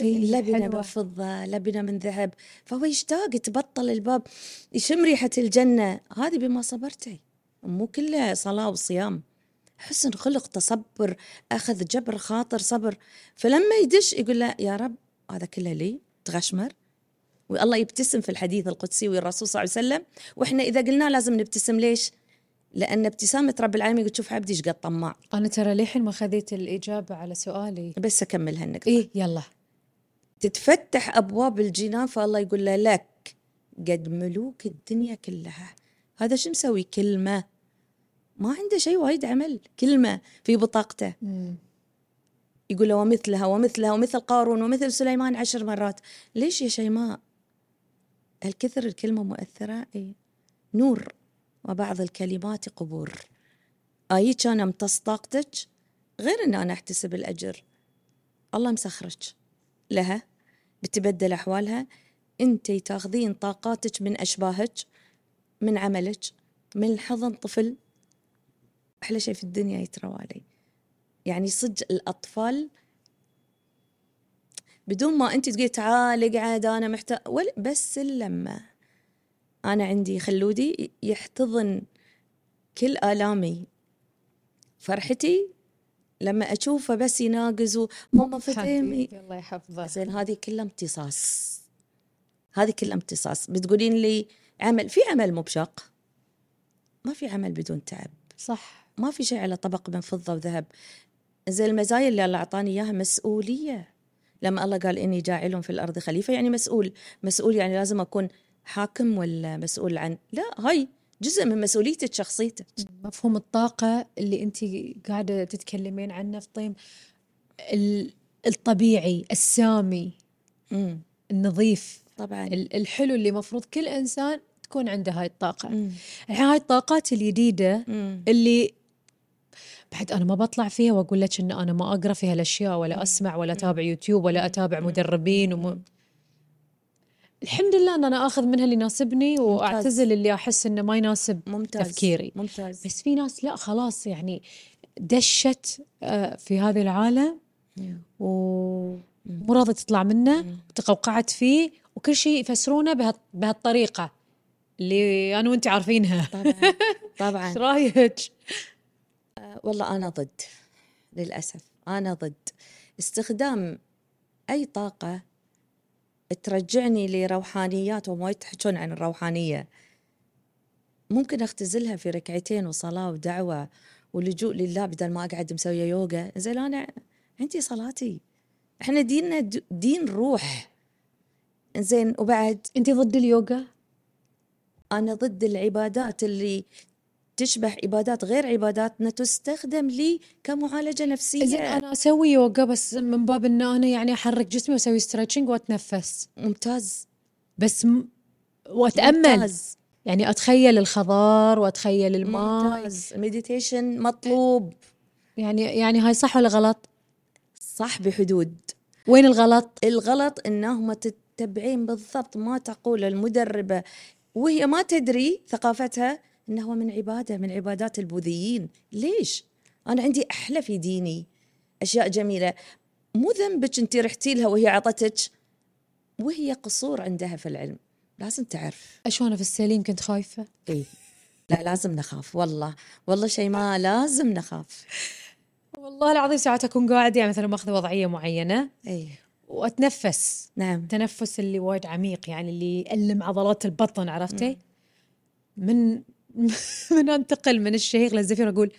لبنة من. فضة لبنة من ذهب. فهو يشتاق يتبطل الباب يشم ريحة الجنة. هذه بما صبرتي. مو كلها صلاة وصيام. حسن خلق تصبر أخذ جبر خاطر صبر. فلما يدش يقول له يا رب هذا كله لي تغشمر. والله يبتسم في الحديث القدسي والرسول صلى الله عليه وسلم. وإحنا إذا قلنا لازم نبتسم ليش؟ لأن ابتسامة رب العالمين يقول شوف عبدي إيش قد طماع. أنا ترى للحين ما خذيت الإجابة على سؤالي. بس أكمل هالنقطة. إيه يلا. تتفتح أبواب الجنان فالله يقول له لك قد ملوك الدنيا كلها. هذا شو مسوي؟ كلمة. ما عنده شيء وايد عمل كلمة في بطاقته. مم. يقول له ومثلها ومثلها ومثل قارون ومثل سليمان عشر مرات. ليش يا شيماء؟ هالكثر الكلمة مؤثرة إي. نور وبعض الكلمات قبور. آيك أنا امتص طاقتك؟ غير أن أنا أحتسب الأجر. الله مسخرك. لها بتبدل أحوالها. أنت تاخذين طاقاتك من أشباهك من عملك من حضن طفل. أحلى شيء في الدنيا يتروى علي. يعني صدق الأطفال بدون ما أنت تقولي تعال اقعد أنا محتاج بس لما أنا عندي خلودي يحتضن كل آلامي. فرحتي لما أشوفه بس يناقز وماما فتيمي حبيبي الله يحفظه زين هذه كلها امتصاص. هذه كلها امتصاص. بتقولين لي عمل في عمل مو بشاق ما في عمل بدون تعب. صح. ما في شيء على طبق من فضة وذهب. زي المزايا اللي الله أعطاني إياها مسؤولية. لما الله قال إني جاعل في الأرض خليفة يعني مسؤول. مسؤول يعني لازم أكون حاكم ولا مسؤول عن؟ لا هاي جزء من مسؤوليتك شخصيتك. مفهوم الطاقة اللي أنت قاعدة تتكلمين عنه فطيم ال... الطبيعي السامي مم. النظيف طبعا. ال- الحلو اللي مفروض كل إنسان تكون عنده هاي الطاقة. مم. هاي الطاقات الجديده مم. اللي بعد أنا ما بطلع فيها وأقول لك إن أنا ما أقرأ في هالاشياء ولا أسمع ولا أتابع يوتيوب ولا أتابع مدربين وم... الحمد لله إن أنا آخذ منها اللي يناسبني وأعتزل اللي أحس إنه ما يناسب ممتاز. تفكيري. ممتاز. بس في ناس لا خلاص يعني دشت آه، في هذا العالم. ومو راضية تطلع منه وتقوقعت فيه وكل شيء يفسرونه بها- بهالطريقة اللي أنا وأنت عارفينها. طبعا. طبعا. *laughs* إيش رأيك؟ والله أنا ضد للأسف أنا ضد. استخدام أي طاقة ترجعني لروحانيات وما يتحجون عن الروحانية. ممكن أختزلها في ركعتين وصلاة ودعوة ولجوء لله بدل ما أقعد مسوية يوغا. زين أنا عندي صلاتي. إحنا ديننا دين روح. زين وبعد؟ أنت ضد اليوغا؟ أنا ضد العبادات اللي تشبه عبادات غير عباداتنا تستخدم لي كمعالجة زين نفسية أنا أسوي يوغا بس من باب إن أنا يعني أحرك جسمي وأسوي stretching وأتنفس. ممتاز. بس م... وأتأمل. ممتاز. يعني أتخيل الخضار وأتخيل الماء. ممتاز. meditation مطلوب. يعني يعني هاي صح ولا غلط؟ صح بحدود. وين الغلط؟ الغلط انهم تتبعين بالضبط ما تقول المدربة. وهي ما تدري ثقافتها إنه من عبادة من عبادات البوذيين. ليش؟ أنا عندي أحلى في ديني. أشياء جميلة. مو ذنبك أنت رحتي لها وهي عطتك. وهي قصور عندها في العلم. لازم تعرف. أشوفنا في السليم كنت خايفة؟ اي لا لازم نخاف. والله. والله شيء ما لازم نخاف. والله العظيم ساعات أكون قاعدة يعني مثلا ماخذة وضعية معينة. اي وأتنفس. نعم. تنفس اللي وايد عميق يعني اللي يألم عضلات البطن عرفتي؟ من *laughs* من أنتقل من الشهيق للزفير أقول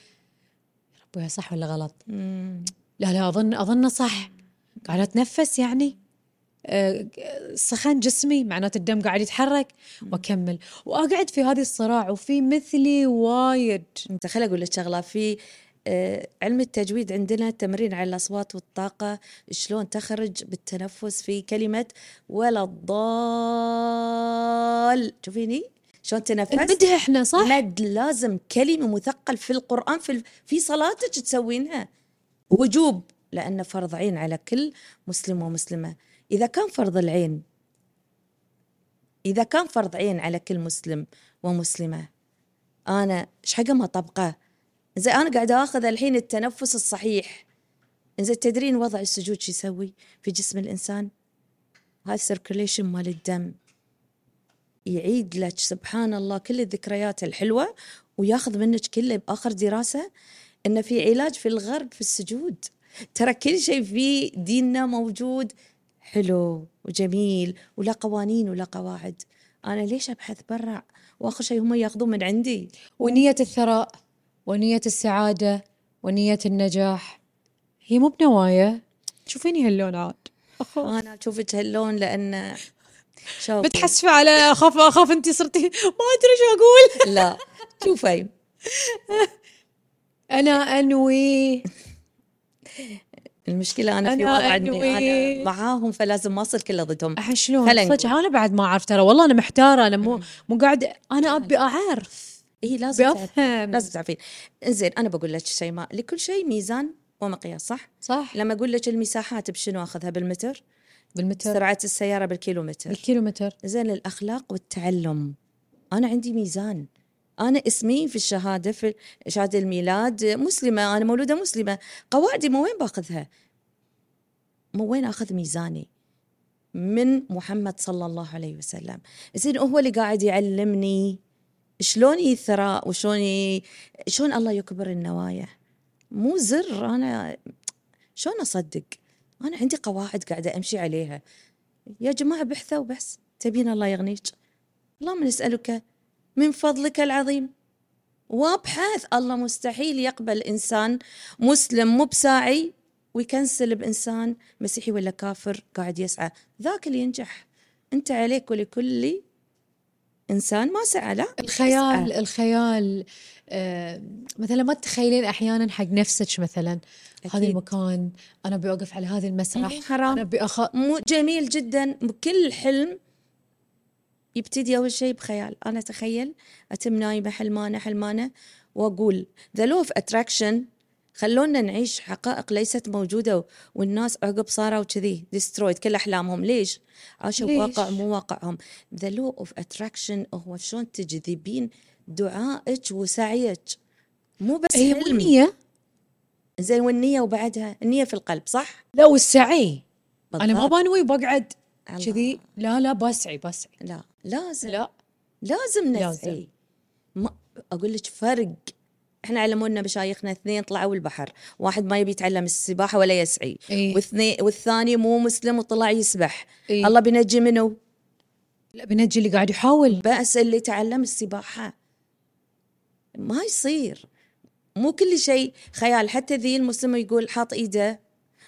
يا ربي صح ولا غلط؟ مم. لا لا أظن أظن صح. قاعدة أتنفس يعني آه، سخن جسمي معناته الدم قاعد يتحرك وأكمل. وأقعد في هذه الصراع وفي مثلي وايد. أنت خلي أقول لك شغلة في آه، علم التجويد عندنا تمرين على الأصوات والطاقة شلون تخرج بالتنفس في كلمة ولا الضال؟ شوفيني. شلون تنفس؟ نمدها إحنا صح؟ مد لازم كلمة مثقل في القرآن في في صلاتك تسوينها. وجوب لأنه فرض عين على كل مسلم ومسلمة. إذا كان فرض العين إذا كان فرض عين على كل مسلم ومسلمة أنا إيش حق ما طبقه؟ زين أنا قاعدة آخذ الحين التنفس الصحيح. زين تدرين وضع السجود شو يسوي في جسم الإنسان؟ هاي السيركوليشن مال الدم. يعيد لك. سبحان الله كل الذكريات الحلوة وياخذ منك كله بآخر دراسة. إنه في علاج في الغرب في السجود. ترى كل شيء في ديننا موجود. حلو وجميل ولا قوانين ولا قواعد. أنا ليش أبحث برا؟ وآخر شيء هم ياخذون من عندي. ونية الثراء ونية السعادة ونية النجاح. هي مو بنوايا. شوفيني هاللون عاد أنا أشوفك هاللون لأن شوفي بتحسفي على اخاف اخاف انت صرتي ما أدري شو أقول. *laughs* لا شوفي. أنا أنوي. المشكلة أنا في أنا وضع إني. أنا معاهم فلازم ما أصير كله ضدهم. الحين شلون؟ أنا بعد ما أعرف ترى والله أنا محتارة أنا مو *clears throat* مو قاعدة أنا أبي أعرف. إي لازم بفهم لازم تعرفين. زين أنا بقول لك شيء ما لكل شيء ميزان ومقياس صح؟ صح. لما أقول لك المساحات بشنو أخذها بالمتر؟ بالمتر. سرعه السيارة بالكيلومتر. بالكيلومتر. زين الاخلاق والتعلم. أنا عندي ميزان. أنا اسمي في الشهادة في شهادة الميلاد مسلمة. أنا مولودة مسلمة. قواعدي من وين باخذها؟ من وين آخذ ميزاني؟ من محمد صلى الله عليه وسلم. زين هو اللي قاعد يعلمني شلون الثراء وشلون ي- شلون الله يكبر النوايا. مو زر أنا شلون أصدق؟ أنا عندي قواعد قاعدة أمشي عليها. يا جماعة بحثوا بس. تبين الله يغنيك. اللهم نسألك من فضلك العظيم. وابحث. الله مستحيل يقبل إنسان مسلم مو بساعي ويكنسل بإنسان مسيحي ولا كافر قاعد يسعى. ذاك اللي ينجح. أنت عليك ولكل إنسان ما سعى لا الخيال. الخيال آه مثلا ما تتخيلين أحيانا حق نفسك مثلا. هذا. المكان أنا ابي اوقف على هذا المسرح مو حرام. أنا ابي أخ... مو جميل جدا كل حلم يبتدي أول شيء بخيال أنا أتخيل أتم نايمة حلمانة حلمانة وأقول ذا لو اوف اتراكشن خلونا نعيش حقائق ليست موجودة والناس عقب صاروا كذي destroyed كل أحلامهم ليش؟ عاشوا ليش؟ بواقع مو واقعهم ذا law of attraction هو شلون تجذبين دعائك وسعيك مو بس هي حلم زين والنية وبعدها النية في القلب صح؟ لا والسعي. أنا ما بالضبط. بنوي بقعد. كذي. لا لا بسعي بسعي. لا لازم. لا. لازم لازم. نسعي ما أقول لك فرق. إحنا علمونا مشايخنا اثنين طلعوا البحر. واحد ما يبي يتعلم السباحة ولا يسعي. إيه. واثنين والثاني مو مسلم وطلع يسبح. إيه. الله بينجي منه. لا بنجي اللي قاعد يحاول. بس اللي تعلم السباحة. ما يصير. مو كل شيء. خيال حتى ذي المسلم يقول حاط إيده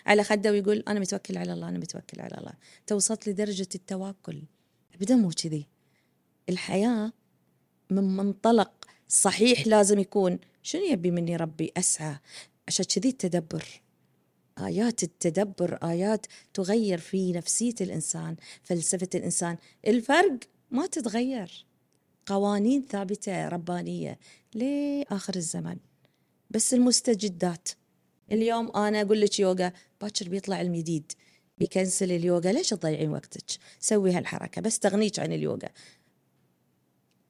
على خده ويقول أنا متوكل على الله أنا متوكل على الله. توصلت لدرجة التواكل. أبدا مو كذي. الحياة من منطلق صحيح لازم يكون. شنو يبي مني ربي؟ أسعى. عشان كذي التدبر. آيات التدبر آيات تغير في نفسية الإنسان فلسفة الإنسان. الفرق ما تتغير. قوانين ثابتة ربانية لآخر الزمن بس المستجدات. اليوم أنا أقول لك يوغا باكر بيطلع علم جديد. بيكنسل اليوغا. ليش تضيعين وقتك؟ سوي هالحركة. بس تغنيك عن اليوغا.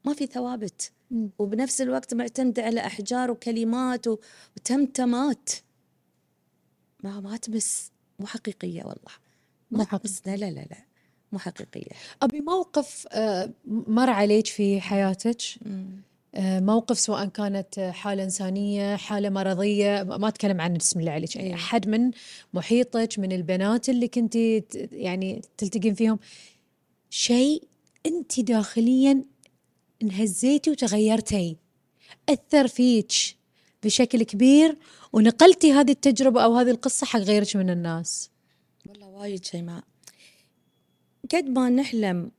ما في ثوابت. وبنفس الوقت معتمدة على أحجار وكلمات وتمتمات. ما ما تمس. مو حقيقية والله. مو. تمس لا لا لا مو حقيقية. أبي موقف آه، مر عليك في حياتك؟ موقف سواء كانت حالة إنسانية حالة مرضية ما أتكلم عن بسم الله عليك يعني إيه. أحد من محيطك من البنات اللي كنتي ت- يعني تلتقين فيهم. شيء أنت داخليا انهزيتي وتغيرتي. أثر فيك بشكل كبير ونقلتي هذه التجربة أو هذه القصة حق غيرك من الناس. والله وايد شيماء قد ما نحلم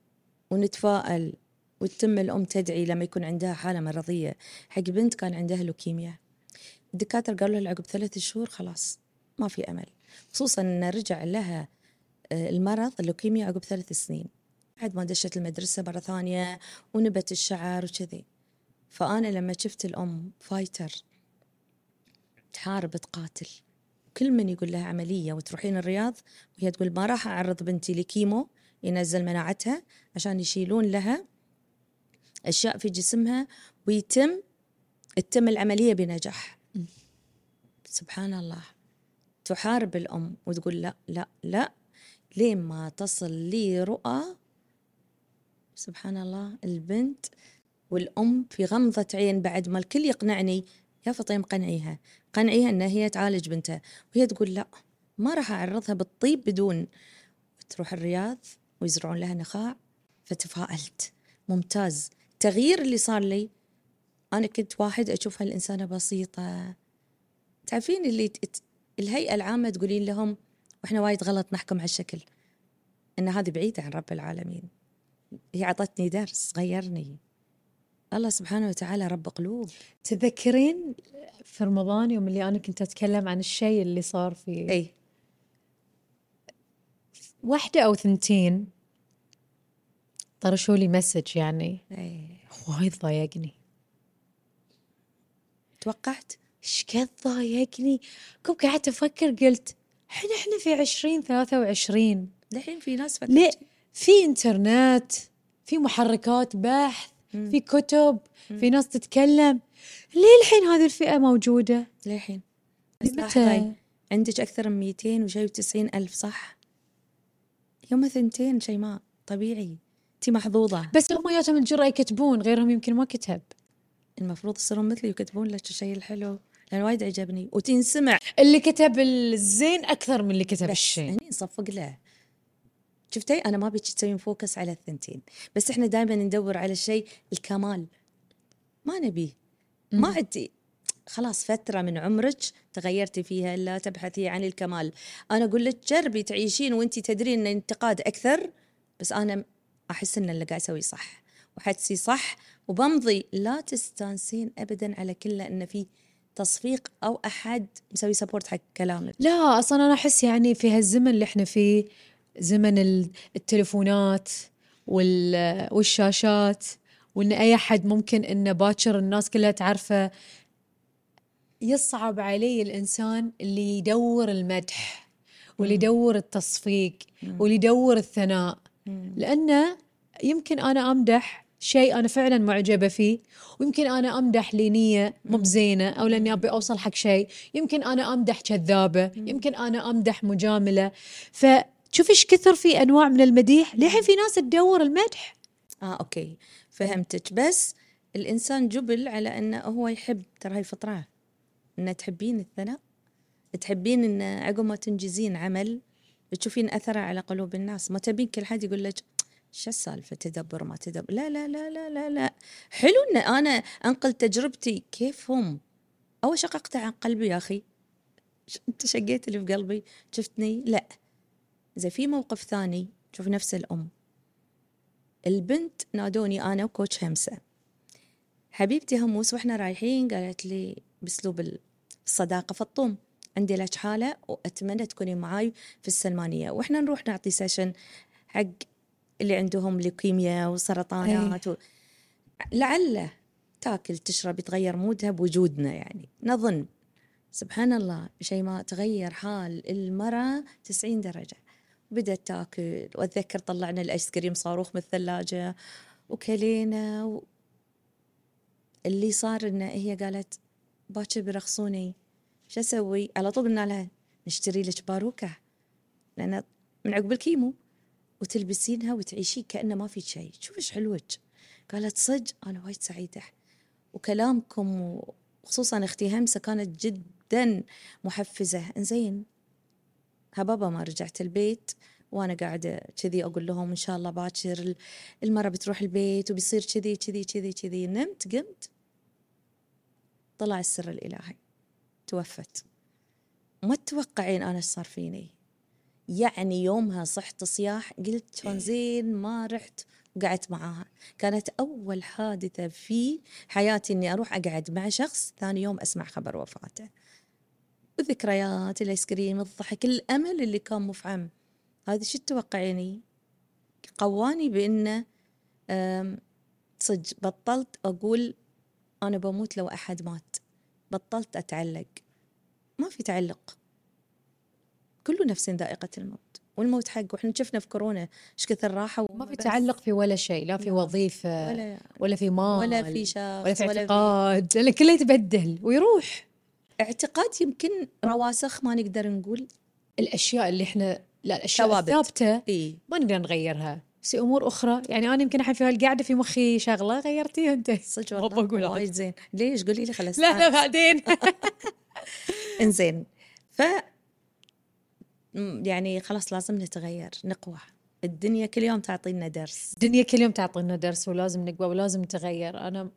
ونتفائل وتتم الأم تدعي لما يكون عندها حالة مرضية. حق بنت كان عندها لوكيميا. الدكاترة قالوا لها عقب ثلاث شهور خلاص ما في أمل. خصوصا أن رجع لها آه، المرض اللوكيميا عقب ثلاث سنين. بعد ما دشت المدرسة مرة ثانية ونبت الشعر وكذي. فأنا لما شفت الأم فايتر تحارب تقاتل كل من يقول لها عملية وتروحين الرياض وهي تقول ما راح أعرض بنتي لكيمو ينزل مناعتها عشان يشيلون لها أشياء في جسمها ويتم تتم العملية بنجاح. سبحان الله. تحارب الأم وتقول لا لا لا لين ما تصل لي رؤى سبحان الله البنت والأم في غمضة عين بعد ما الكل يقنعني. يا فطيم قنعيها. قنعيها أن هي تعالج بنتها. وهي تقول لا ما راح أعرضها بالطيب بدون. تروح الرياض ويزرعون لها نخاع. فتفائلت ممتاز. التغيير اللي صار لي أنا كنت واحد أشوف هالإنسانة بسيطة. تعرفين اللي الهيئة العامة تقولين لهم وإحنا وايد غلط نحكم على الشكل إن هذه بعيدة عن رب العالمين. هي عطتني درس غيرني. الله سبحانه وتعالى رب قلوب. تذكرين في رمضان يوم اللي أنا كنت أتكلم عن الشيء اللي صار في إي. واحدة أو ثنتين طرشوا لي مسج يعني. اي وايد ضايقني. توقعت؟ إيش قد ضايقني؟ كنت قعدت أفكر قلت إحنا إحنا في عشرين ثلاثة وعشرين. الحين في ناس ليه؟ في انترنت في محركات بحث في كتب في ناس تتكلم. ليه الحين هذه الفئة موجودة؟ للحين؟ لاحظي عندك أكثر من 200 وشي وتسعين ألف صح؟ يوم ثنتين شيماء طبيعي. أنت محظوظة. بس هم ياتهم الجرأة يكتبون غيرهم يمكن ما كتب. المفروض يصيرون مثلي ويكتبون لك الشيء الحلو لأن وايد عجبني. وتنسمع. اللي كتب الزين أكثر من اللي كتب بس الشين. هني نصفق له. شفتي؟ أنا ما بيك تسوين focus على الثنتين. بس إحنا دائما ندور على الشيء الكمال. ما نبيه ما عندي خلاص فترة من عمرك تغيرتي فيها لا تبحثي عن الكمال. أنا أقول لك جربي تعيشين وأنت تدرين أن الانتقاد أكثر بس أنا أحس أن اللي قاعد أسويه صح. وحدسي صح وبمضي لا تستانسين ابدا على كله انه في تصفيق أو أحد مسوي سبورت حق كلامك. لا أصلا أنا أحس يعني في هالزمن اللي إحنا فيه زمن ال- التليفونات وال- والشاشات وإن أي أحد ممكن انه باكر الناس كلها تعرفه يصعب علي الإنسان اللي يدور المدح واللي يدور التصفيق واللي يدور الثناء. لأنه يمكن أنا أمدح شيء أنا فعلا معجبة فيه ويمكن أنا أمدح لنيه مو بزينة أو لأني أبي أوصل حق شيء. يمكن أنا أمدح كذابة يمكن أنا أمدح مجاملة. فتشوف إيش كثر في أنواع من المديح. للحين في ناس تدور المدح. آه أوكي. فهمتك. بس الإنسان جبل على أنه هو يحب ترى هاي فطرة إنه تحبين الثناء تحبين إن عقب ما تنجزين عمل تشوفين اثره على قلوب الناس. ما تبين كل حد يقول لك شو السالفة؟ تدبر ما تدبر. لا لا لا لا لا لا. حلو إن أنا أنقل تجربتي. كيف هم؟ أو شققت عن قلبي يا أخي؟ أنت شقيت اللي في قلبي؟ شفتني؟ لا. زي في موقف ثاني شوف نفس الأم. البنت نادوني أنا و coach همسة. حبيبتي هموس وإحنا رايحين قالت لي بأسلوب الصداقة فطوم عندي لك حالة وأتمنى تكوني معاي في السلمانية. وإحنا نروح نعطي session حق اللي عندهم ليوكيميا وسرطانات و... لعله تاكل تشرب يتغير mood ها بوجودنا يعني. نظن. سبحان الله شيء ما تغير حال المرأة 90 درجة. بدأت تاكل وأتذكر طلعنا الآيس كريم صاروخ من الثلاجة وكلينا و... اللي صار إنه هي قالت باكر بيرخصوني شو أسوي؟ على طول قلنا لها نشتري لك باروكة. لأن من عقب الكيمو وتلبسينها وتعيشين كأنه ما في شيء، شوف إيش حلوك. قالت صج أنا وايد سعيدة. وكلامكم وخصوصا أختي همسة كانت جدا محفزة، إنزين هبابا ما رجعت البيت. وأنا قاعدة كذي أقول لهم إن شاء الله باكر المرة بتروح البيت وبيصير كذي كذي كذي كذي. نمت قمت. طلع السر الإلهي. توفت. ما تتوقعين أنا إيش صار فيني. يعني يومها صحت صياح قلت كان زين ما رحت وقعدت معاها. كانت أول حادثة في حياتي إني أروح أقعد مع شخص ثاني يوم أسمع خبر وفاته. والذكريات الآيس كريم الضحك الأمل اللي كان مفعم. هذا شو تتوقعيني؟ قواني بإنه أم، صدق بطلت أقول أنا بموت لو أحد مات. بطلت أتعلق. ما في تعلق. كل نفس ذائقة الموت والموت حق وإحنا شفنا في كورونا إيش كثر راحة ما في تعلق في ولا شيء. لا في وظيفة ولا ولا في مال ولا في شخص ولا في اعتقاد. لأن كله يتبدل ويروح. اعتقاد يمكن رواسخ ما نقدر نقول الأشياء اللي إحنا لا الأشياء. الثابتة اي ما نقدر نغيرها. بس أمور أخرى. يعني أنا يمكن الحين في هالقعدة في مخي شغلة غيرتيها أنت. *laughs* صدق ما والله بقول وايد زين. ليش؟ قولي لي خلاص. لا لا بعدين. *laughs* إنزين. ف يعني خلاص لازم نتغير نقوى. الدنيا كل يوم تعطينا درس. الدنيا كل يوم تعطينا درس ولازم نقوى ولازم نتغير. أنا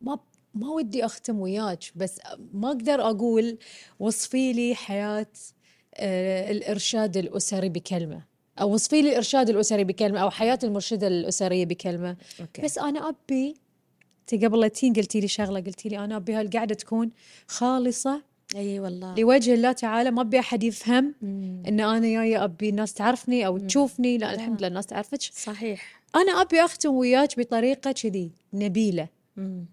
ما ما ودي أختم وياك بس ما أقدر أقول وصفي لي حياة آه، الإرشاد الأسري بكلمة. أو وصفي لي الارشاد الأسري بكلمة أو حياة المرشدة الأسرية بكلمة. أوكي. بس أنا أبي أنت قبل لا تين قلتي لي شغلة قلتي لي أنا أبي هالقعدة تكون خالصة أي والله. لوجه الله تعالى. ما أبي أحد يفهم مم. إن أنا جاية أبي الناس تعرفني أو تشوفني. لا الحمد لله الناس تعرفتك صحيح. أنا أبي أختم وياك بطريقة كذي نبيلة. مم.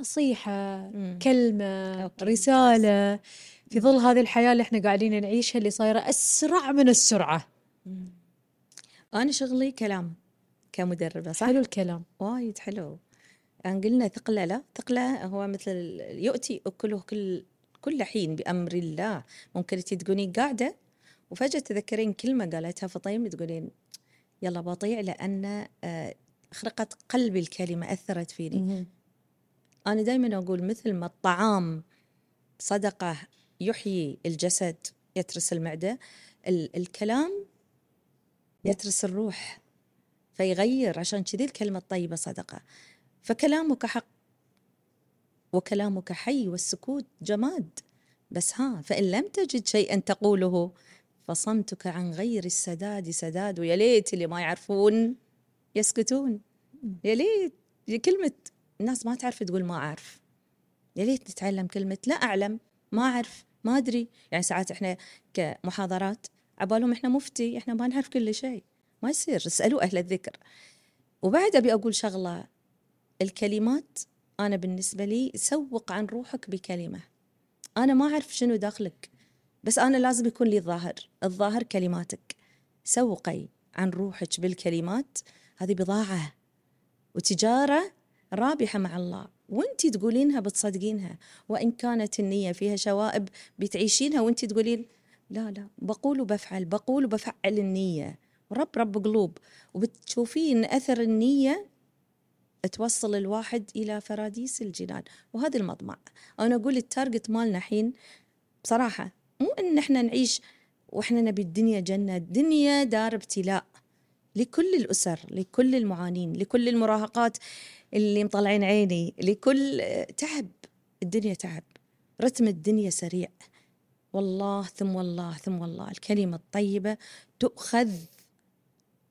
نصيحة مم. كلمة أوكي، رسالة. في ظل هذه الحياة اللي إحنا قاعدين نعيشها اللي صايرة أسرع من السرعة. أنا شغلي كلام كمدربة صح؟ حلو الكلام. وايد حلو. يعني قلنا ثقله لا ثقله هو مثل يؤتي اكله كل كل حين بأمر الله. ممكن انت تقولين قاعدة وفجأة تذكرين كلمة قالتها فطيم تقولين يلا بطيع لأن آه، خرقت قلبي الكلمة أثرت فيني. أنا دائما أقول مثل ما الطعام صدقة يحيي الجسد يترس المعدة ال- الكلام يترس الروح فيغير عشان كذي الكلمة الطيبة صدقة. فكلامك حق وكلامك حي والسكوت جماد. بس ها فإن لم تجد شيئا تقوله فصمتك عن غير السداد سداد ويا ليت اللي ما يعرفون يسكتون. يا ليت كلمة الناس ما تعرف تقول ما أعرف. يا ليت نتعلم كلمة لا أعلم ما أعرف ما أدري. يعني ساعات إحنا كمحاضرات عبالهم إحنا مفتي إحنا ما نعرف كل شيء. ما يصير اسألوا أهل الذكر. وبعد أبي أقول شغلة الكلمات أنا بالنسبة لي سوق عن روحك بكلمة. أنا ما أعرف شنو داخلك بس أنا لازم يكون لي ظاهر الظاهر كلماتك. سوقي عن روحك بالكلمات هذه بضاعة وتجارة رابحة مع الله. وانت تقولينها بتصدقينها. وإن كانت النية فيها شوائب بتعيشينها وانت تقولين لا لا. بقول وبفعل بقول وبفعل النية. رب رب قلوب. وبتشوفين أثر النية توصل الواحد إلى فراديس الجنان. وهذا المطمع. أنا أقول ال target مالنا حين بصراحة مو إن إحنا نعيش وإحنا نبي الدنيا جنة. الدنيا دار ابتلاء لكل الأسر لكل المعانين لكل المراهقات اللي مطلعين عيني لكل تعب. الدنيا تعب. رتم الدنيا سريع. والله ثم والله ثم والله الكلمة الطيبة تؤخذ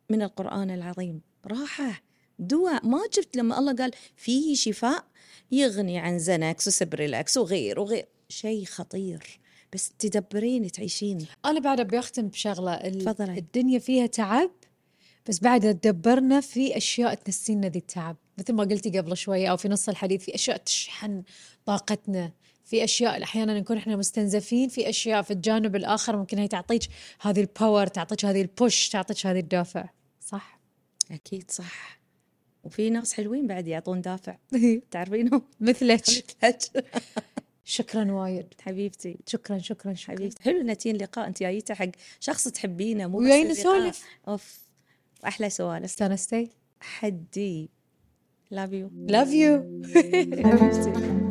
من القرآن العظيم. راحة دواء. ما جبت لما الله قال فيه شفاء يغني عن زاناكس وسيبرالكس وغير وغير. شيء خطير. بس تدبرين تعيشين. أنا بعد أبي أختم بشغلة. تفضلي. الدنيا فيها تعب بس بعد تدبرنا في أشياء تنسينا ذي التعب. مثل ما قلتي قبل شوية أو في نص الحديث في أشياء تشحن طاقتنا. في أشياء أحيانا نكون إحنا مستنزفين في أشياء في الجانب الآخر ممكن هي تعطيك هذه ال power تعطيك هذه ال push تعطيك هذه الدافع. صح؟ أكيد صح. وفي ناس حلوين بعد يعطون دافع. تعرفينهم؟ مثلك. *laughs* مثلك. شكرا وايد. حبيبتي. شكرا شكرا شكرا. حبيبتي. حلو أنتين لقاء. أنت جايته حق شخص تحبينه مو وياي لقاء. نسولف. أوف. أحلى سوالف استانستي حدي. love you love you حبيبتي.